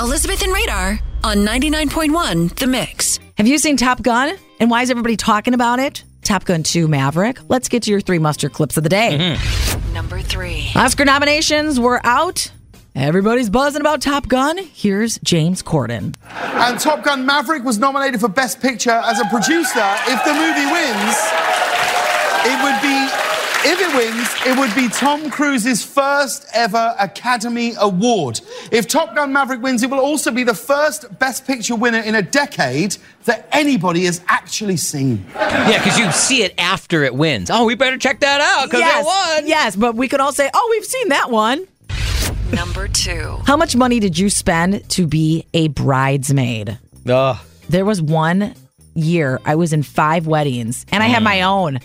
Elizabeth and Radar on 99.1 The Mix. Have you seen Top Gun? And why is everybody talking about it? Top Gun 2 Maverick. Let's get to your three must-hear clips of the day. Mm-hmm. Number three. Oscar nominations were out. Everybody's buzzing about Top Gun. Here's James Corden. And Top Gun Maverick was nominated for Best Picture as a producer. If the movie wins, it would be. If it wins, it would be Tom Cruise's first ever Academy Award. If Top Gun Maverick wins, it will also be the first Best Picture winner in a decade that anybody has actually seen. Yeah, because you see it after it wins. Oh, we better check that out because yes, it won. yes, but we could all say, oh, we've seen that one. Number two. How much money did you spend to be a bridesmaid? Ugh. There was one year I was in five weddings and I had mm. my own.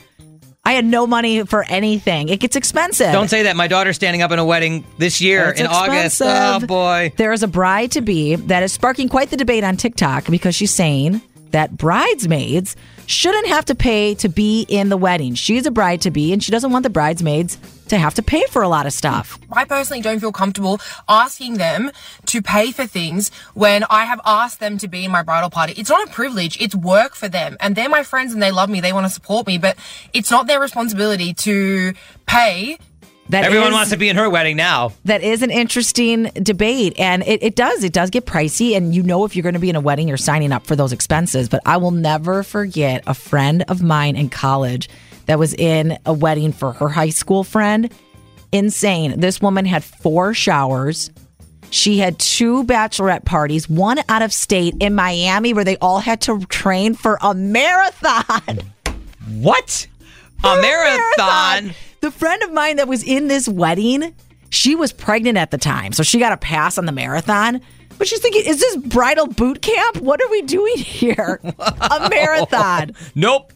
I had no money for anything. It gets expensive. Don't say that. My daughter's standing up in a wedding this year It's in August. Oh boy. There is a bride to be that is sparking quite the debate on TikTok because she's saying that bridesmaids shouldn't have to pay to be in the wedding. She's a bride to be and she doesn't want the bridesmaids to have to pay for a lot of stuff. I personally don't feel comfortable asking them to pay for things when I have asked them to be in my bridal party. It's not a privilege, it's work for them. And they're my friends and they love me, they want to support me, but it's not their responsibility to pay. That Everyone is- wants to be in her wedding now. that is an interesting debate and it, it does it does get pricey and you know if you're going to be in a wedding you're signing up for those expenses but i will never forget a friend of mine in college that was in a wedding for her high school friend insane this woman had four showers she had two bachelorette parties one out of state in miami where they all had to train for a marathon What? for A marathon. The friend of mine that was in this wedding, she was pregnant at the time, so she got a pass on the marathon. But she's thinking, is this bridal boot camp? What are we doing here? a marathon. Nope.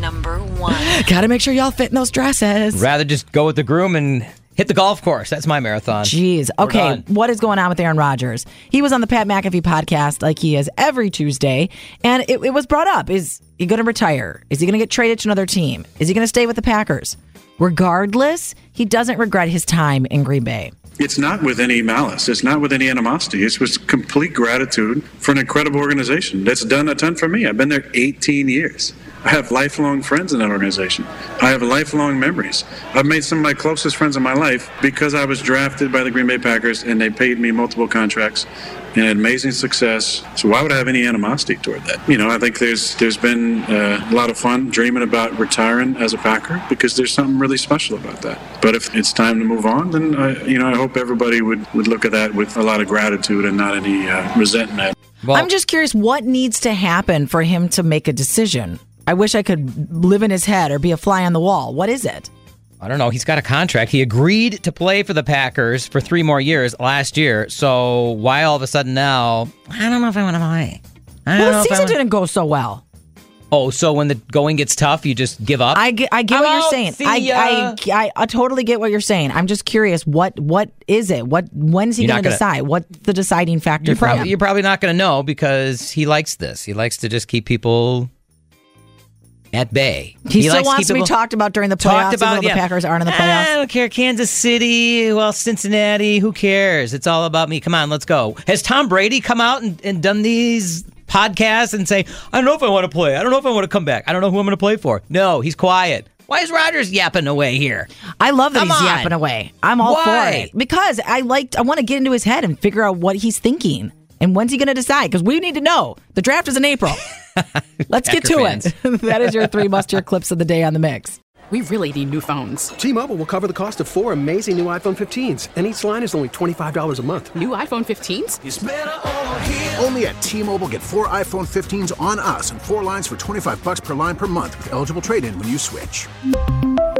Number one. Got to make sure y'all fit in those dresses. Rather just go with the groom and hit the golf course. That's my marathon. Jeez. Okay. What is going on with Aaron Rodgers? He was on the Pat McAfee podcast like he is every Tuesday, and it, it was brought up: Is he going to retire? Is he going to get traded to another team? Is he going to stay with the Packers? Regardless, he doesn't regret his time in Green Bay. It's not with any malice. It's not with any animosity. It's with complete gratitude for an incredible organization that's done a ton for me. I've been there 18 years. I have lifelong friends in that organization. I have lifelong memories. I've made some of my closest friends in my life because I was drafted by the Green Bay Packers and they paid me multiple contracts and had amazing success. So why would I have any animosity toward that? You know, I think there's there's been uh, a lot of fun dreaming about retiring as a Packer because there's something really special about that. But if it's time to move on, then I, you know I hope everybody would, would look at that with a lot of gratitude and not any uh, resentment. Well, I'm just curious what needs to happen for him to make a decision. I wish I could live in his head or be a fly on the wall. What is it? I don't know. He's got a contract. He agreed to play for the Packers for three more years last year. So why all of a sudden now? I don't know if I want to play. I don't Well, know the season didn't go so well. Oh, so when the going gets tough, you just give up? I get, I get I'm what you're out. saying. I. I, I, I totally get what you're saying. I'm just curious. What what is it? What when's he going to decide? What's the deciding factor you're, him? you're probably not going to know because he likes this. He likes to just keep people at bay. He, still wants to be people- talked about during the playoffs. talked even about though yeah. the Packers aren't in the playoffs. I don't care. Kansas City, well, Cincinnati. Who cares? It's all about me. Come on, let's go. Has Tom Brady come out and, and done these podcasts and say, I don't know if I want to play. I don't know if I want to come back. I don't know who I'm going to play for. No, he's quiet. Why is Rodgers yapping away here? I love that Come he's on. yapping away. I'm all Why? for it because I like. I want to get into his head and figure out what he's thinking and when's he going to decide. Because we need to know. The draft is in April. Let's get Packer to fans. it. that is your three must-hear clips of the day on the mix. We really need new phones. T-Mobile will cover the cost of four amazing new iPhone 15s, and each line is only $25 a month. New iPhone 15s? Only at T-Mobile get four iPhone 15s on us and four lines for 25 bucks per line per month with eligible trade-in when you switch.